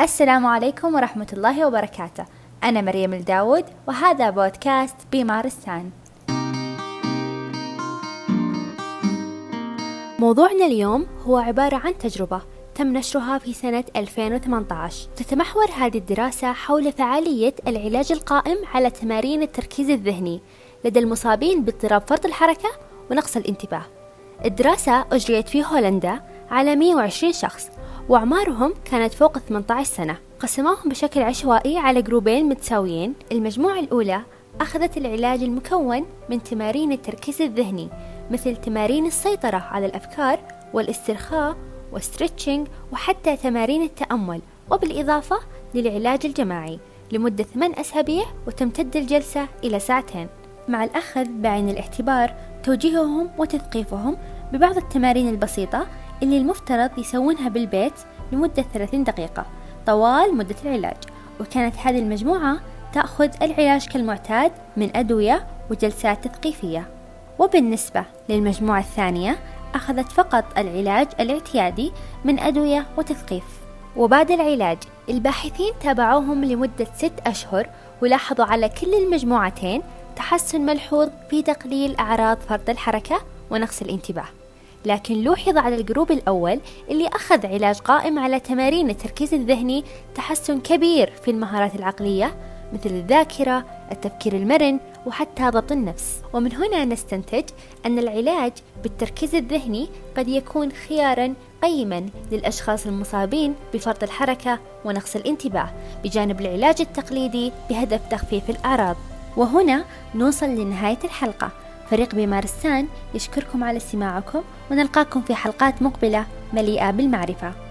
السلام عليكم ورحمة الله وبركاته. أنا مريم الداود وهذا بودكاست بمارستان موضوعنا اليوم هو عبارة عن تجربة تم نشرها في سنة 2018 تتمحور هذه الدراسة حول فعالية العلاج القائم على تمارين التركيز الذهني لدى المصابين باضطراب فرط الحركة ونقص الانتباه. الدراسة أجريت في هولندا على 120 شخص وأعمارهم كانت فوق 18 سنة. قسموهم بشكل عشوائي على جروبين متساويين. المجموعة الأولى أخذت العلاج المكون من تمارين التركيز الذهني مثل تمارين السيطرة على الأفكار والاسترخاء والستريتشنج وحتى تمارين التأمل وبالإضافة للعلاج الجماعي لمدة 8 أسابيع وتمتد الجلسة إلى ساعتين. مع الأخذ بعين الاعتبار توجيههم وتثقيفهم ببعض التمارين البسيطة اللي المفترض يسوونها بالبيت لمدة 30 دقيقة طوال مدة العلاج. وكانت هذه المجموعة تأخذ العلاج كالمعتاد من أدوية وجلسات تثقيفية. وبالنسبة للمجموعة الثانية أخذت فقط العلاج الاعتيادي من أدوية وتثقيف. وبعد العلاج الباحثين تابعوهم لمدة ست أشهر ولاحظوا على كل المجموعتين تحسن ملحوظ في تقليل أعراض فرط الحركة ونقص الانتباه. لكن لوحظ على الجروب الأول اللي أخذ علاج قائم على تمارين التركيز الذهني تحسن كبير في المهارات العقلية مثل الذاكرة، التفكير المرن، وحتى ضبط النفس. ومن هنا نستنتج أن العلاج بالتركيز الذهني قد يكون خيارا قيما للأشخاص المصابين بفرط الحركة ونقص الانتباه بجانب العلاج التقليدي بهدف تخفيف الأعراض. وهنا نوصل لنهاية الحلقة. فريق بمارستان يشكركم على استماعكم ونلقاكم في حلقات مقبلة مليئة بالمعرفة.